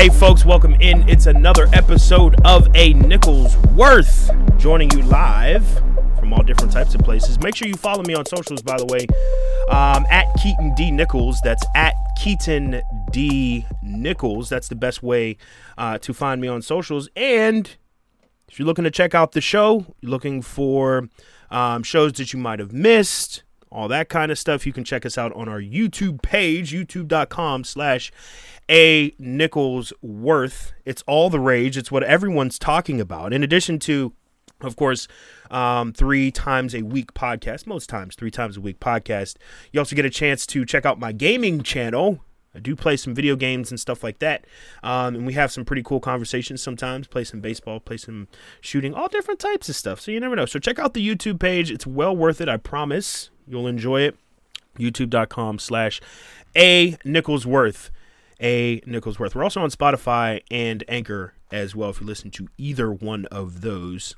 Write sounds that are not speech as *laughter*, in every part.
Hey, folks, welcome in. It's another episode of A Nichols Worth, joining you live from all different types of places. Make sure you follow me on socials, by the way, um, at Keaton D Nichols. That's at Keaton D Nichols. That's the best way uh, to find me on socials. And if you're looking to check out the show, looking for um, shows that you might have missed, all that kind of stuff, you can check us out on our YouTube page, youtube.com slash a Nichols Worth. It's all the rage. It's what everyone's talking about. In addition to, of course, um, three times a week podcast, most times three times a week podcast. You also get a chance to check out my gaming channel. I do play some video games and stuff like that. Um, and we have some pretty cool conversations sometimes. Play some baseball, play some shooting, all different types of stuff. So you never know. So check out the YouTube page. It's well worth it. I promise you'll enjoy it. YouTube.com slash A Nichols Worth. A Nichols Worth. We're also on Spotify and Anchor as well. If you listen to either one of those,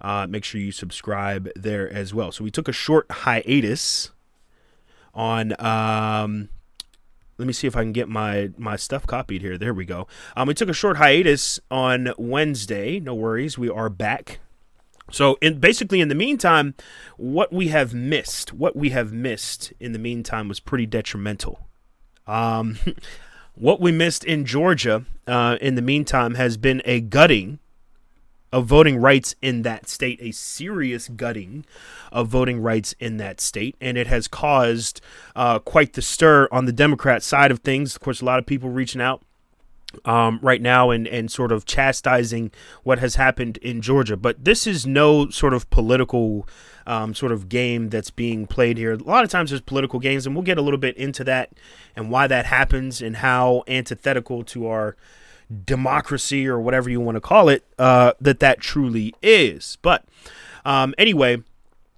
uh, make sure you subscribe there as well. So we took a short hiatus on um, let me see if I can get my my stuff copied here. There we go. Um, we took a short hiatus on Wednesday. No worries, we are back. So, in basically, in the meantime, what we have missed, what we have missed in the meantime, was pretty detrimental. Um, *laughs* what we missed in Georgia, uh, in the meantime, has been a gutting of voting rights in that state, a serious gutting of voting rights in that state. And it has caused uh, quite the stir on the Democrat side of things. Of course, a lot of people reaching out. Um, right now and, and sort of chastising what has happened in Georgia. But this is no sort of political um, sort of game that's being played here. A lot of times there's political games, and we'll get a little bit into that and why that happens and how antithetical to our democracy or whatever you want to call it uh, that that truly is. But um, anyway,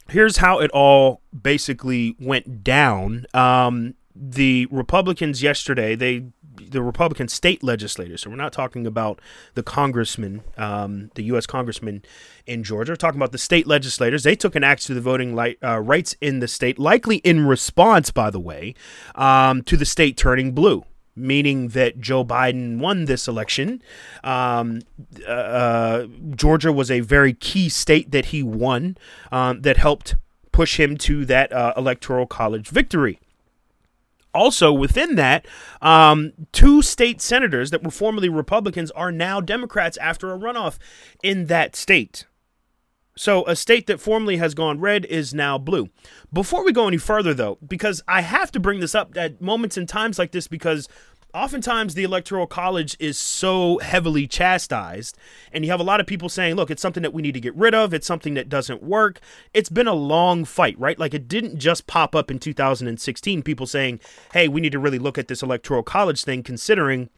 here's how it all basically went down. Um, the Republicans yesterday they the Republican state legislators. So we're not talking about the congressman, um, the U.S. congressman in Georgia. We're talking about the state legislators. They took an axe to the voting uh, rights in the state, likely in response, by the way, um, to the state turning blue meaning that Joe Biden won this election. Um, uh, uh, Georgia was a very key state that he won um, that helped push him to that uh, electoral college victory. Also, within that, um, two state senators that were formerly Republicans are now Democrats after a runoff in that state. So, a state that formerly has gone red is now blue. Before we go any further, though, because I have to bring this up at moments and times like this, because oftentimes the electoral college is so heavily chastised and you have a lot of people saying look it's something that we need to get rid of. It's something that doesn't work. It's been a long fight right? Like it didn't just pop up in 2016 people saying hey we need to really look at this electoral college thing considering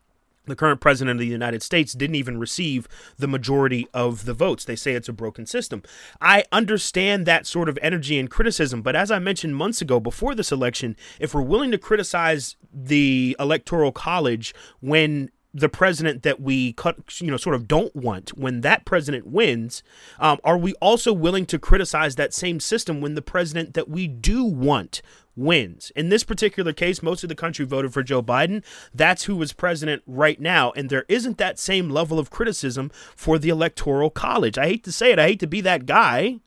the current president of the United States didn't even receive the majority of the votes. They say it's a broken system. I understand that sort of energy and criticism, but as I mentioned months ago before this election, if we're willing to criticize the electoral college when the president that we cut, you know, sort of don't want when that president wins, um, are we also willing to criticize that same system when the president that we do want wins? In this particular case, most of the country voted for Joe Biden. That's who is president right now, and there isn't that same level of criticism for the electoral college. I hate to say it, I hate to be that guy.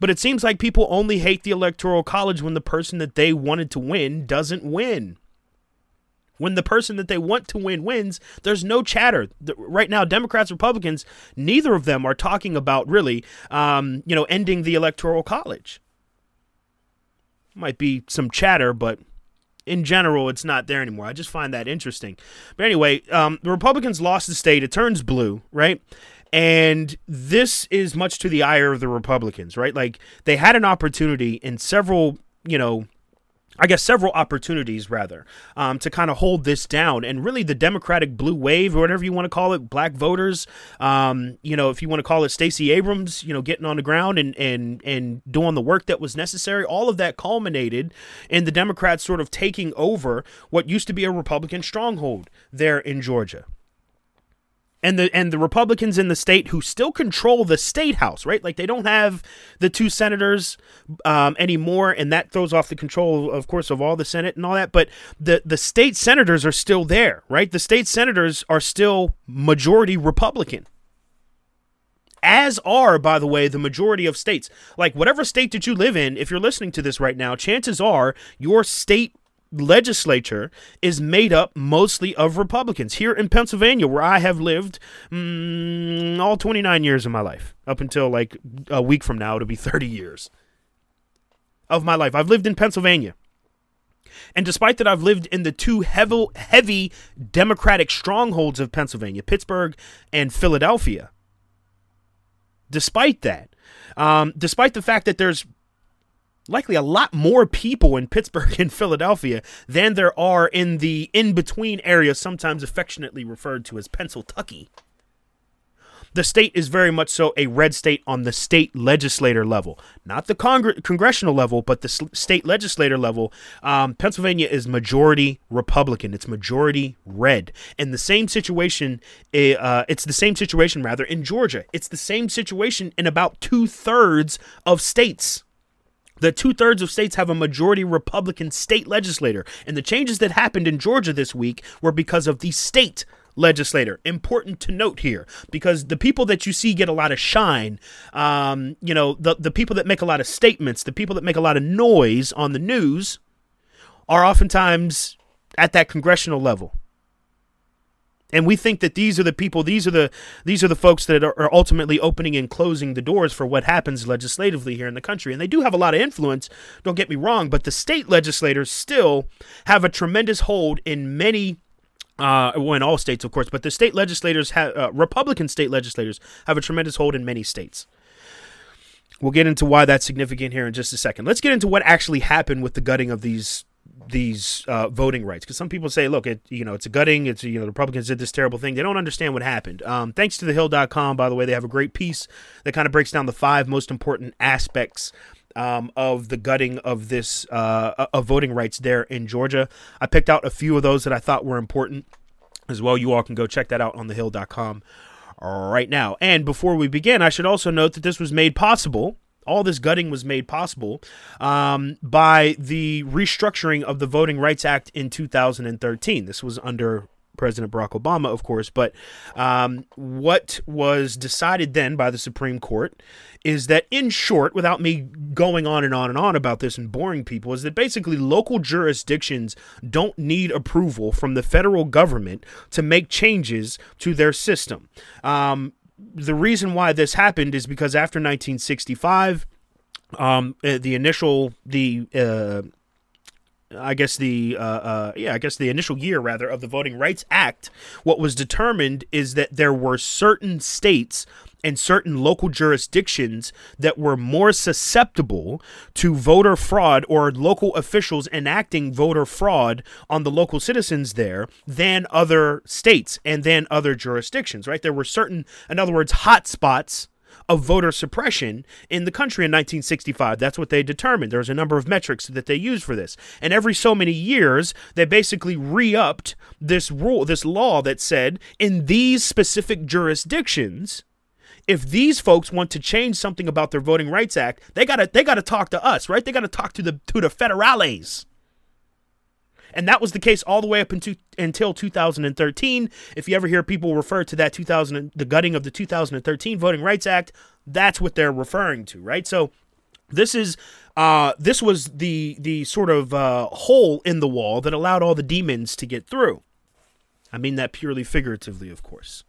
But it seems like people only hate the electoral college when the person that they wanted to win doesn't win. When the person that they want to win wins, there's no chatter. Right now, Democrats, Republicans, neither of them are talking about really, um, you know, ending the electoral college. Might be some chatter, but in general, it's not there anymore. I just find that interesting. But anyway, um, the Republicans lost the state. It turns blue, right? And this is much to the ire of the Republicans, right? Like they had an opportunity in several, you know, I guess several opportunities rather um, to kind of hold this down, and really the Democratic blue wave or whatever you want to call it, black voters, um, you know, if you want to call it Stacey Abrams, you know, getting on the ground and and and doing the work that was necessary. All of that culminated in the Democrats sort of taking over what used to be a Republican stronghold there in Georgia. And the and the Republicans in the state who still control the state house, right? Like they don't have the two senators um, anymore, and that throws off the control, of course, of all the Senate and all that. But the the state senators are still there, right? The state senators are still majority Republican. As are, by the way, the majority of states. Like whatever state that you live in, if you're listening to this right now, chances are your state legislature is made up mostly of Republicans. Here in Pennsylvania, where I have lived mm, all 29 years of my life, up until like a week from now, it'll be 30 years of my life. I've lived in Pennsylvania. And despite that, I've lived in the two heavy, heavy Democratic strongholds of Pennsylvania, Pittsburgh and Philadelphia. Despite that, um, despite the fact that there's likely a lot more people in Pittsburgh and Philadelphia than there are in the in between area, sometimes affectionately referred to as Pennsylvania. The state is very much so a red state on the state legislator level, not the congr- congressional level, but the state legislator level. Um, Pennsylvania is majority Republican; it's majority red, and the same situation. Eh, uh, it's the same situation rather in Georgia. It's the same situation in about two thirds of states. The two thirds of states have a majority Republican state legislator. And the changes that happened in Georgia this week were because of the state legislator. Important to note here, because the people that you see get a lot of shine, um, you know, the, the people that make a lot of statements, the people that make a lot of noise on the news are oftentimes at that congressional level and we think that these are the people these are the these are the folks that are, ultimately opening and closing the doors for what happens legislatively here in the country and they do have a lot of influence don't get me wrong but the state legislators still have a tremendous hold in many uh, well, in all states, of course, but the state legislators have uh, Republican state legislators have a tremendous hold in many states. We'll get into why that's significant here in just a second. Let's get into what actually happened with the gutting of these these uh, voting rights. Because some people say look it you know it's a gutting it's you know the republicans did this terrible thing. They don't understand what happened. Um, thanks to the hill.com by the way they have a great piece that kind of breaks down the five most important aspects um, of the gutting of this uh, of voting rights there in georgia. I picked out a few of those that i thought were important as well. You all can go check that out on the hill.com right now. And before we begin i should also note that this was made possible all this gutting was made possible um, by the restructuring of the Voting Rights Act in 2013. This was under President Barack Obama, of course. But um, what was decided then by the Supreme Court is that, in short, without me going on and on and on about this and boring people, is that basically local jurisdictions don't need approval from the federal government to make changes to their system. Um, the reason why this happened is because after 1965, um, uh, the initial the uh, I guess the uh, uh, yeah, I guess the initial year rather of the Voting Rights Act, what was determined is that there were certain states and certain local jurisdictions that were more susceptible to voter fraud or local officials enacting voter fraud on the local citizens there than other states and than other jurisdictions, right? There were certain, in other words, hot spots of voter suppression in the country in 1965. That's what they determined. There's a number of metrics that they used for this. And every so many years, they basically re upped this rule, this law that said in these specific jurisdictions, if these folks want to change something about their Voting Rights Act, they gotta they gotta talk to us, right? They gotta talk to the to the federales. And that was the case all the way up into, until 2013. If you ever hear people refer to that 2000 the gutting of the 2013 Voting Rights Act, that's what they're referring to, right? So this is uh, this was the the sort of uh, hole in the wall that allowed all the demons to get through. I mean that purely figuratively, of course.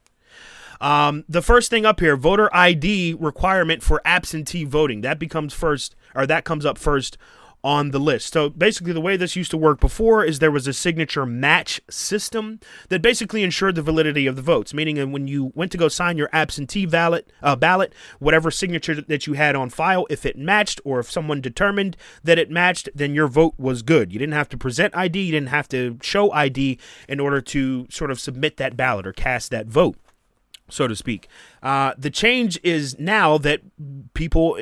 Um, the first thing up here, voter ID requirement for absentee voting. That becomes first, or that comes up first on the list. So basically, the way this used to work before is there was a signature match system that basically ensured the validity of the votes, meaning that when you went to go sign your absentee ballot, uh, ballot, whatever signature that you had on file, if it matched or if someone determined that it matched, then your vote was good. You didn't have to present ID, you didn't have to show ID in order to sort of submit that ballot or cast that vote so to speak. Uh, the change is now that people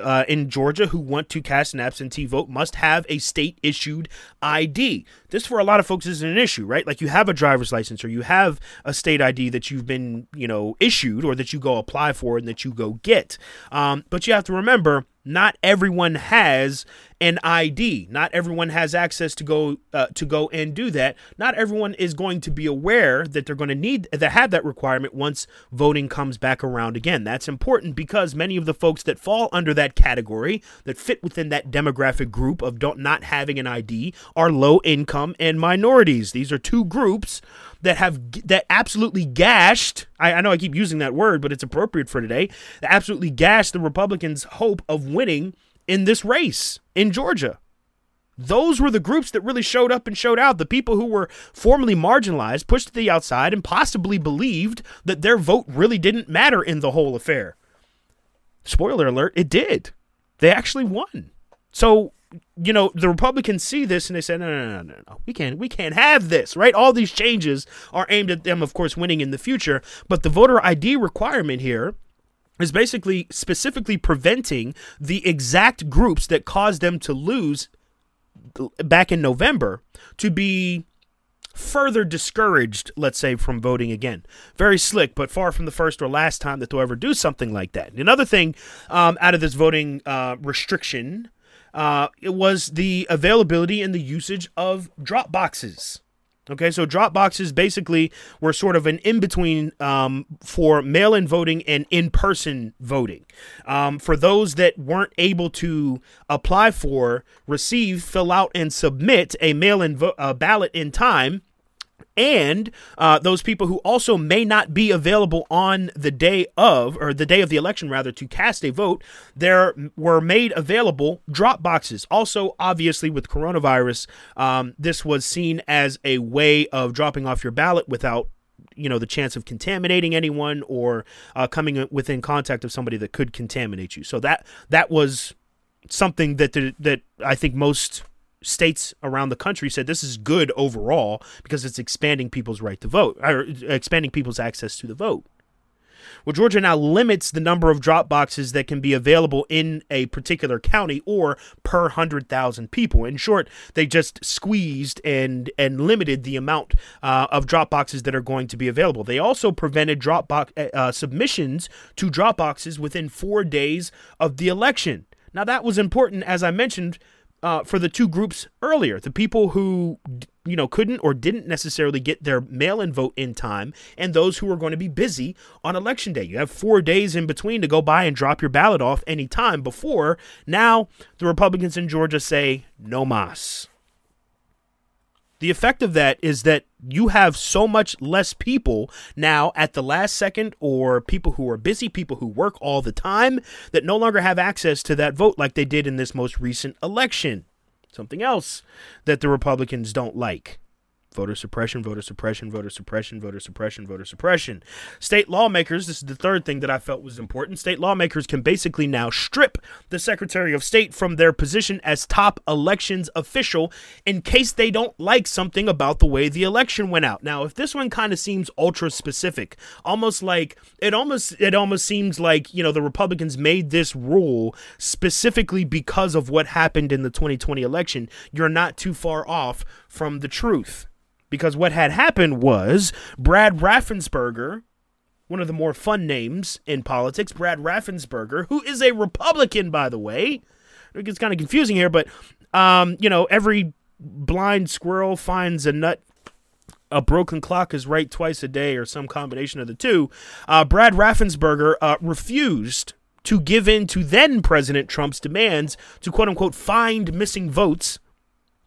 uh, in Georgia who want to cast an absentee vote must have a state issued ID. This for a lot of folks isn't an issue, right? Like you have a driver's license or you have a state ID that you've been, you know, issued or that you go apply for and that you go get. Um, but you have to remember not everyone has an ID. Not everyone has access to go uh, to go and do that. Not everyone is going to be aware that they're going to need that have that requirement once voting comes back around again. That's important because many of the folks that fall under that category, that fit within that demographic group of not having an ID, are low income and minorities. These are two groups that have that absolutely gashed. I, I know I keep using that word, but it's appropriate for today. Absolutely gashed the Republicans' hope of winning in this race in Georgia. Those were the groups that really showed up and showed out. The people who were formerly marginalized, pushed to the outside, and possibly believed that their vote really didn't matter in the whole affair. Spoiler alert, it did. They actually won. So, you know, the Republicans see this and they say, no, no, no, no, no, we can't, we can't have this, right? All these changes are aimed at them, of course, winning in the future. But the voter ID requirement here is basically specifically preventing the exact groups that caused them to lose back in November to be further discouraged, let's say, from voting again. Very slick, but far from the first or last time that they'll ever do something like that. Another thing um, out of this voting uh, restriction, uh, it was the availability and the usage of drop boxes. Okay, so drop boxes basically were sort of an in between um, for mail in voting and in person voting. Um, for those that weren't able to apply for, receive, fill out, and submit a mail in vo- ballot in time, and uh, those people who also may not be available on the day of, or the day of the election, rather, to cast a vote, there were made available drop boxes. Also, obviously, with coronavirus, um, this was seen as a way of dropping off your ballot without you know the chance of contaminating anyone or uh, coming within contact of somebody that could contaminate you so that that was something that the, that I think most states around the country said this is good overall because it's expanding people's right to vote or expanding people's access to the vote. Well, Georgia now limits the number of drop boxes that can be available in a particular county or per 100,000 people. In short, they just squeezed and and limited the amount uh, of drop boxes that are going to be available. They also prevented drop box uh, uh submissions to drop boxes within 4 days of the election. Now that was important as I mentioned uh, for the two groups earlier the people who you know couldn't or didn't necessarily get their mail-in vote in time and those who are going to be busy on election day. You have four days in between to go by and drop your ballot off anytime before now the republicans in georgia say no mas the effect of that is that you have so much less people now at the last second, or people who are busy, people who work all the time, that no longer have access to that vote like they did in this most recent election. Something else that the Republicans don't like voter suppression, voter suppression, voter suppression, voter suppression, voter suppression. State lawmakers, this is the third thing that I felt was important. State lawmakers can basically now strip the Secretary of State from their position as top elections official in case they don't like something about the way the election went out. Now, if this one kind of seems ultra specific, almost like it almost it almost seems like, you know, the Republicans made this rule specifically because of what happened in the 2020 election, you're not too far off from the truth. Because what had happened was Brad Raffensperger, one of the more fun names in politics, Brad Raffensperger, who is a Republican, by the way. It gets kind of confusing here, but, um, you know, every blind squirrel finds a nut a broken clock is right twice a day, or some combination of the two. Uh, Brad Raffensperger uh, refused to give in to then President Trump's demands to quote unquote find missing votes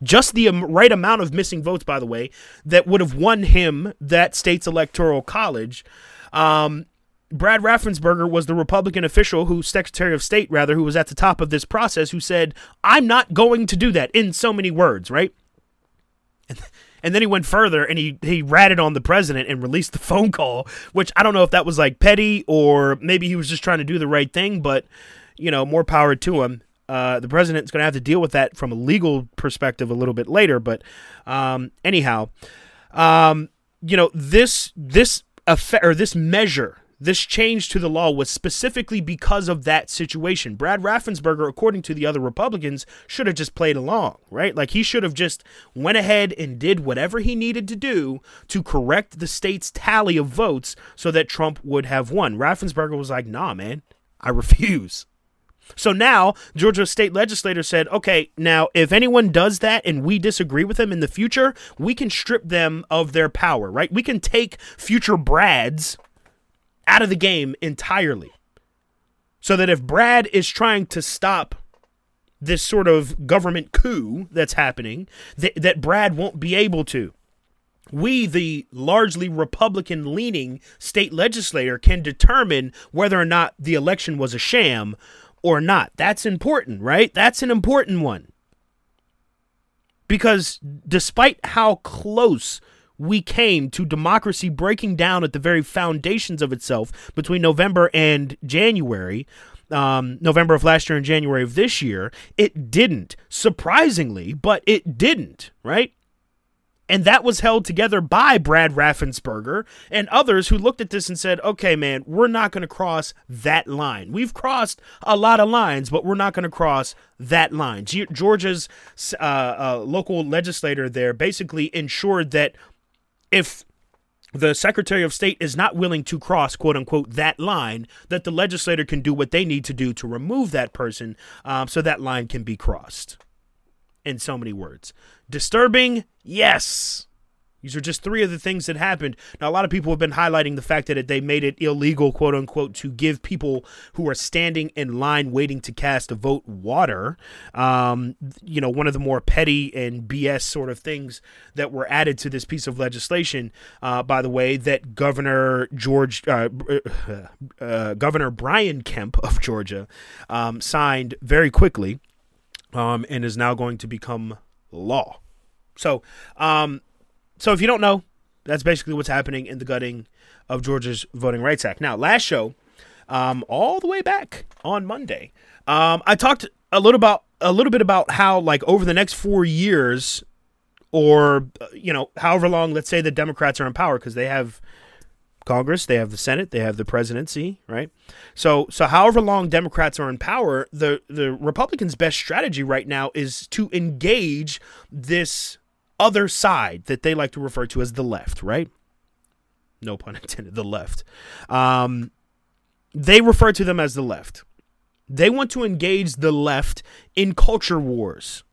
just the right amount of missing votes, by the way, that would have won him that state's electoral college. Um, Brad Raffensperger was the Republican official who, Secretary of State, rather, who was at the top of this process, who said, I'm not going to do that in so many words, right? And, *laughs* and then he went further and he, he ratted on the president and released the *laughs* phone call, which I don't know if that was like petty or maybe he was just trying to do the right thing, but, you know, more power to him. Uh, the president's going to have to deal with that from a legal perspective a little bit later. But um, anyhow, um, you know this this effect or this measure this change to the law was specifically because of that situation. Brad Raffensperger, according to the other Republicans, should have just played along, right? Like he should have just went ahead and did whatever he needed to do to correct the state's tally of votes so that Trump would have won. Raffensperger was like, "Nah, man, I refuse." So now Georgia state legislator said, okay, now if anyone does that and we disagree with them in the future, we can strip them of their power, right? We can take future Brads out of the game entirely. So that if Brad is trying to stop this sort of government coup that's happening, that, that Brad won't be able to. We, the largely Republican leaning state legislator, can determine whether or not the election was a sham or not. That's important, right? That's an important one. Because despite how close we came to democracy breaking down at the very foundations of itself between November and January, um, November of last year and January of this year, it didn't. Surprisingly, but it didn't, right? And that was held together by Brad Raffensperger and others who looked at this and said, okay, man, we're not going to cross that line. We've crossed a lot of lines, but we're not going to cross that line. Georgia's uh, uh, local legislator there basically ensured that if the Secretary of State is not willing to cross, quote unquote, that line, that the legislator can do what they need to do to remove that person um, so that line can be crossed. In so many words. Disturbing? Yes. These are just three of the things that happened. Now, a lot of people have been highlighting the fact that they made it illegal, quote unquote, to give people who are standing in line waiting to cast a vote water. Um, you know, one of the more petty and BS sort of things that were added to this piece of legislation, uh, by the way, that Governor George, uh, uh, Governor Brian Kemp of Georgia um, signed very quickly um, and is now going to become law. So, um, so if you don't know, that's basically what's happening in the gutting of Georgia's Voting Rights Act. Now, last show, um, all the way back on Monday, um, I talked a little about a little bit about how like over the next four years, or uh, you know, however long, let's say the Democrats are in power because they have Congress, they have the Senate, they have the presidency, right? So so however long Democrats are in power, the the Republicans' best strategy right now is to engage this other side that they like to refer to as the left, right? No pun intended, the left. Um, they refer to them as the left. They want to engage the left in culture wars.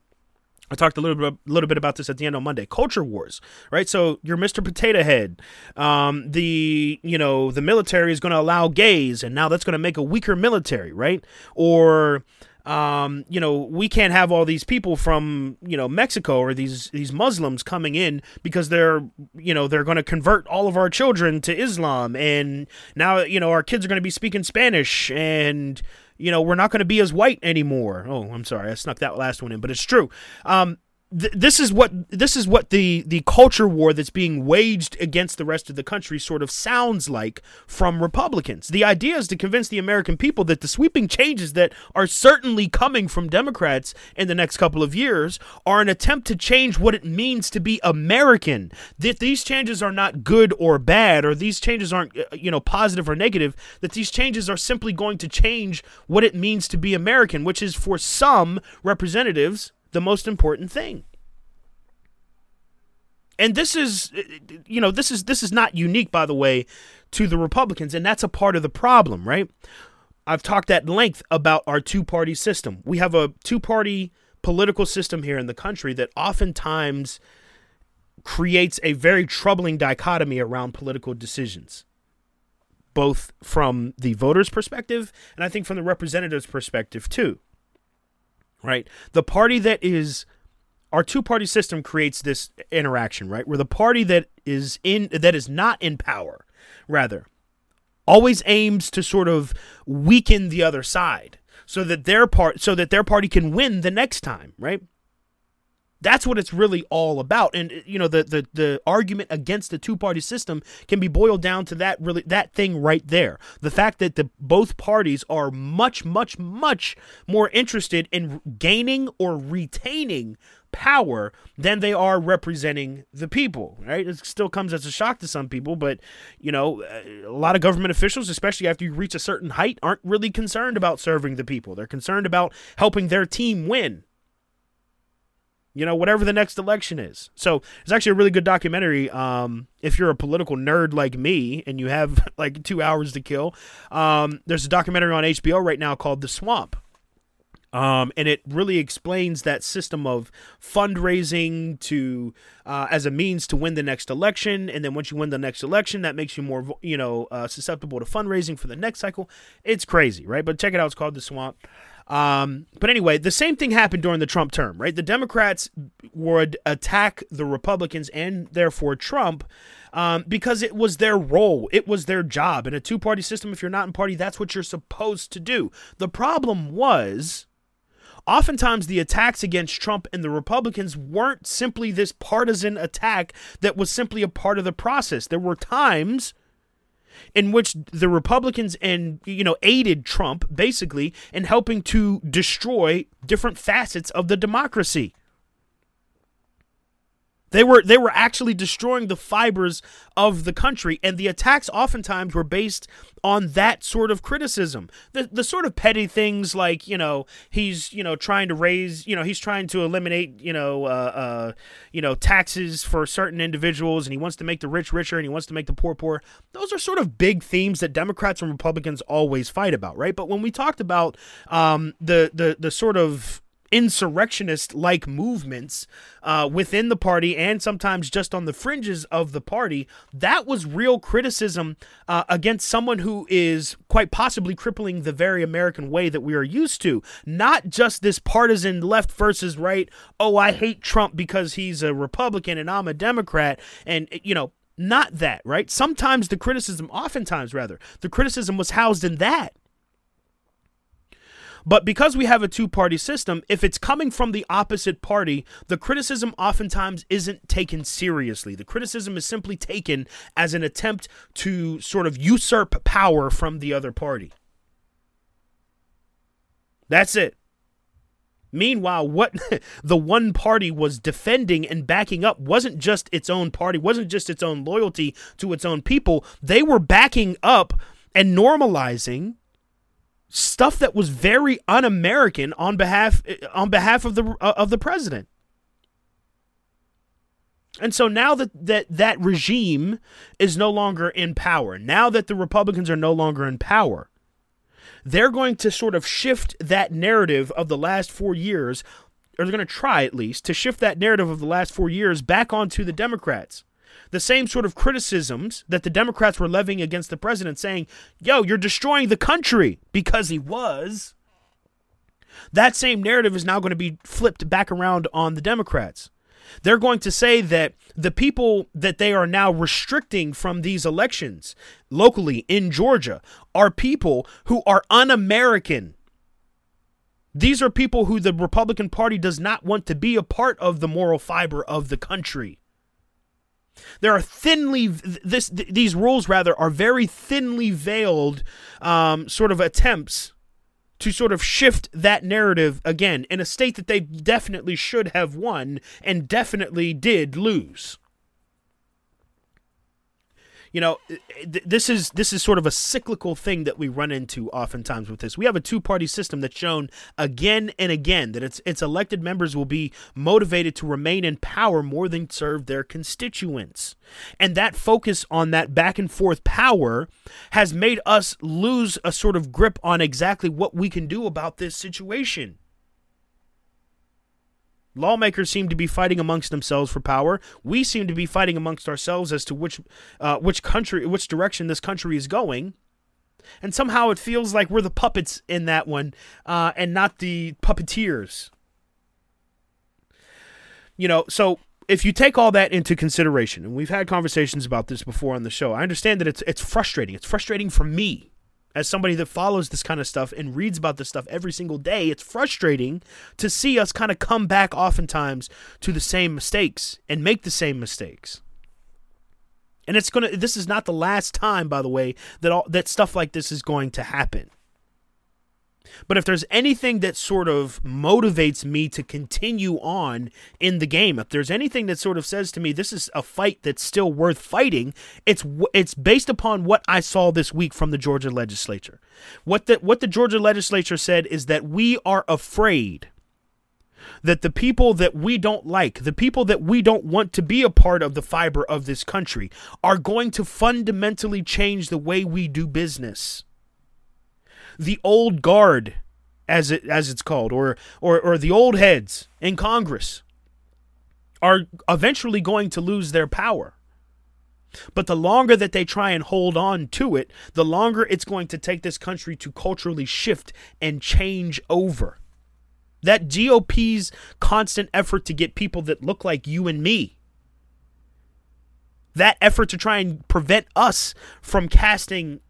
I talked a little bit, a little bit about this at the end on Monday. Culture wars, right? So you're Mr. Potato Head. Um, the you know the military is going to allow gays, and now that's going to make a weaker military, right? Or um, you know, we can't have all these people from, you know, Mexico or these these Muslims coming in because they're, you know, they're going to convert all of our children to Islam and now, you know, our kids are going to be speaking Spanish and you know, we're not going to be as white anymore. Oh, I'm sorry. I snuck that last one in, but it's true. Um, this is what this is what the the culture war that's being waged against the rest of the country sort of sounds like from Republicans. The idea is to convince the American people that the sweeping changes that are certainly coming from Democrats in the next couple of years are an attempt to change what it means to be American. That these changes are not good or bad or these changes aren't uh, you know positive or negative, that these changes are simply going to change what it means to be American, which is for some representatives the most important thing. And this is you know, this is this is not unique by the way to the Republicans and that's a part of the problem, right? I've talked at length about our two-party system. We have a two-party political system here in the country that oftentimes creates a very troubling dichotomy around political decisions both from the voters' perspective and I think from the representatives' perspective too right? The party that is our two party system creates this interaction, right? Where the party that is in that is not in power, rather, always aims to sort of weaken the other side so that their part so that their party can win the next time, right? That's what it's really all about. And you know, the the the argument against the two-party system can be boiled down to that really that thing right there. The fact that the both parties are much much much more interested in gaining or retaining power than they are representing the people, right? It still comes as a shock to some people, but you know, a lot of government officials, especially after you reach a certain height, aren't really concerned about serving the people. They're concerned about helping their team win. You know, whatever the next election is. So it's actually a really good documentary. Um, if you're a political nerd like me and you have *laughs* like two hours to kill, um, there's a documentary on HBO right now called The Swamp um, and it really explains that system of fundraising to uh, as a means to win the next election, and then once you win the next election, that makes you more you know uh, susceptible to fundraising for the next cycle. It's crazy, right? But check it out; it's called the Swamp. Um, but anyway, the same thing happened during the Trump term, right? The Democrats would attack the Republicans and therefore Trump um, because it was their role, it was their job. In a two party system, if you're not in party, that's what you're supposed to do. The problem was oftentimes the attacks against Trump and the Republicans weren't simply this partisan attack that was simply a part of the process. There were times in which the Republicans and you know aided Trump basically in helping to destroy different facets of the democracy. They were they were actually destroying the fibers of the country, and the attacks oftentimes were based on that sort of criticism. The the sort of petty things like you know he's you know trying to raise you know he's trying to eliminate you know uh, uh, you know taxes for certain individuals, and he wants to make the rich richer, and he wants to make the poor poor. Those are sort of big themes that Democrats and Republicans always fight about, right? But when we talked about um, the the the sort of insurrectionist like movements uh, within the party and sometimes just on the fringes of the party, that was real criticism uh, against someone who is quite possibly crippling the very American way that we are used to. Not just this partisan left versus right, oh, I hate Trump because he's a Republican and I'm a Democrat. And, you know, not that, right? Sometimes the criticism, oftentimes rather, the criticism was housed in that. But because we have a two party system, if it's coming from the opposite party, the criticism oftentimes isn't taken seriously. The criticism is simply taken as an attempt to sort of usurp power from the other party. That's it. Meanwhile, what *laughs* the one party was defending and backing up wasn't just its own party, wasn't just its own loyalty to its own people. They were backing up and normalizing stuff that was very un-American on behalf on behalf of the uh, of the president. And so now that, that that regime is no longer in power, now that the Republicans are no longer in power, they're going to sort of shift that narrative of the last four years, or they're going to try at least to shift that narrative of the last four years back onto the Democrats the same sort of criticisms that the Democrats were levying against the president, saying, yo, you're destroying the country because he was. That same narrative is now going to be flipped back around on the Democrats. They're going to say that the people that they are now restricting from these elections locally in Georgia are people who are un American. These are people who the Republican Party does not want to be a part of the moral fiber of the country. There are thinly this these rules rather are very thinly veiled um, sort of attempts to sort of shift that narrative again in a state that they definitely should have won and definitely did lose you know this is this is sort of a cyclical thing that we run into oftentimes with this. We have a two-party system that's shown again and again that its its elected members will be motivated to remain in power more than serve their constituents. And that focus on that back and forth power has made us lose a sort of grip on exactly what we can do about this situation Lawmakers seem to be fighting amongst themselves for power. We seem to be fighting amongst ourselves as to which, uh, which country, which direction this country is going. And somehow it feels like we're the puppets in that one, uh, and not the puppeteers. You know, so if you take all that into consideration, and we've had conversations about this before on the show, I understand that it's it's frustrating. It's frustrating for me as somebody that follows this kind of stuff and reads about this stuff every single day, it's frustrating to see us kind of come back oftentimes to the same mistakes and make the same mistakes. And it's going to this is not the last time by the way that all that stuff like this is going to happen. But if there's anything that sort of motivates me to continue on in the game, if there's anything that sort of says to me this is a fight that's still worth fighting, it's it's based upon what I saw this week from the Georgia legislature. What the what the Georgia legislature said is that we are afraid that the people that we don't like, the people that we don't want to be a part of the fiber of this country, are going to fundamentally change the way we do business the old guard, as it as it's called, or or or the old heads in Congress, are eventually going to lose their power. But the longer that they try and hold on to it, the longer it's going to take this country to culturally shift and change over. That GOP's constant effort to get people that look like you and me, that effort to try and prevent us from casting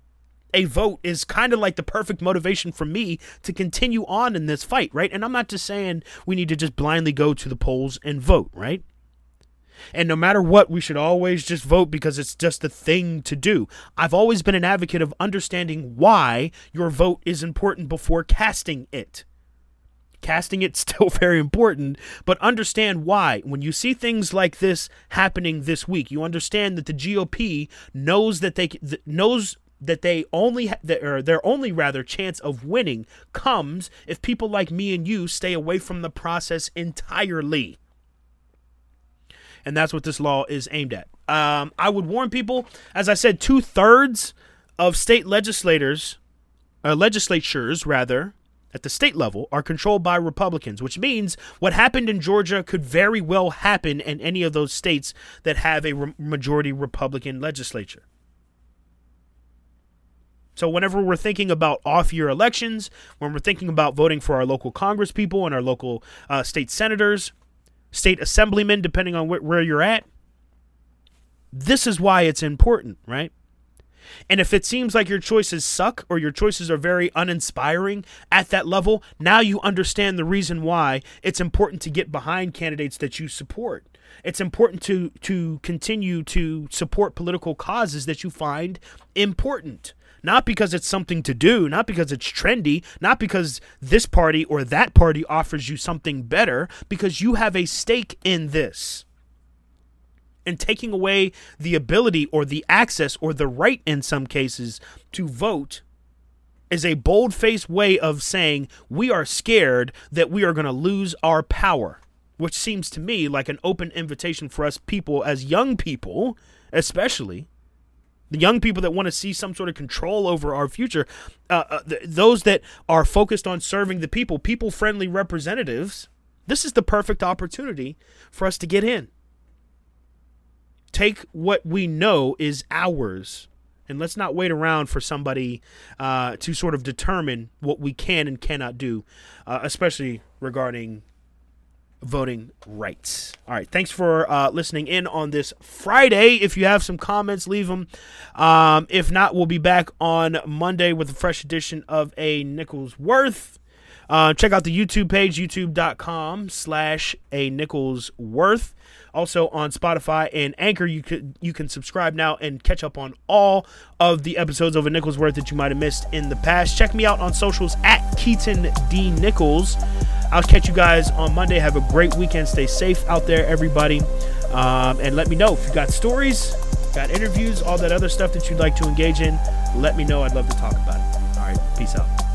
a vote is kind of like the perfect motivation for me to continue on in this fight, right? And I'm not just saying we need to just blindly go to the polls and vote, right? And no matter what, we should always just vote because it's just the thing to do. I've always been an advocate of understanding why your vote is important before casting it. Casting it's *laughs* still very important, but understand why. When you see things like this happening this week, you understand that the GOP knows that they knows that they only ha- that, or their only rather chance of winning comes if people like me and you stay away from the process entirely. And that's what this law is aimed at. Um, I would warn people, as I said, two thirds of state legislators, uh, legislatures rather, at the state level are controlled by Republicans, which means what happened in Georgia could very well happen in any of those states that have a re- majority Republican legislature. So, whenever we're thinking about off year elections, when we're thinking about voting for our local Congress people and our local uh, state senators, state assemblymen, depending on wh- where you're at, this is why it's important, right? And if it seems like your choices suck or your choices are very uninspiring at that level, now you understand the reason why it's important to get behind candidates that you support. It's important to to continue to support political causes that you find important not because it's something to do, not because it's trendy, not because this party or that party offers you something better, because you have a stake in this. And taking away the ability or the access or the right in some cases to vote is a bold faced way of saying we are scared that we are going to lose our power, which seems to me like an open invitation for us people, as young people, especially, the young people that want to see some sort of control over our future, uh, uh, th- those that are focused on serving the people, people friendly representatives, this is the perfect opportunity for us to get in. Take what we know is ours, and let's not wait around for somebody uh, to sort of determine what we can and cannot do, uh, especially regarding voting rights. All right. Thanks for uh, listening in on this Friday. If you have some comments, leave them. Um, if not, we'll be back on Monday with a fresh edition of a Nichols Worth. Uh, check out the YouTube page, youtube.com slash a Nichols Worth. Also on Spotify and Anchor, you could you can subscribe now and catch up on all of the episodes of a Nichols Worth that you might have missed in the past. Check me out on socials at Keaton D Nichols. I'll catch you guys on Monday. Have a great weekend. Stay safe out there, everybody. Um, and let me know if you got stories, got interviews, all that other stuff that you'd like to engage in. Let me know. I'd love to talk about it. All right. Peace out.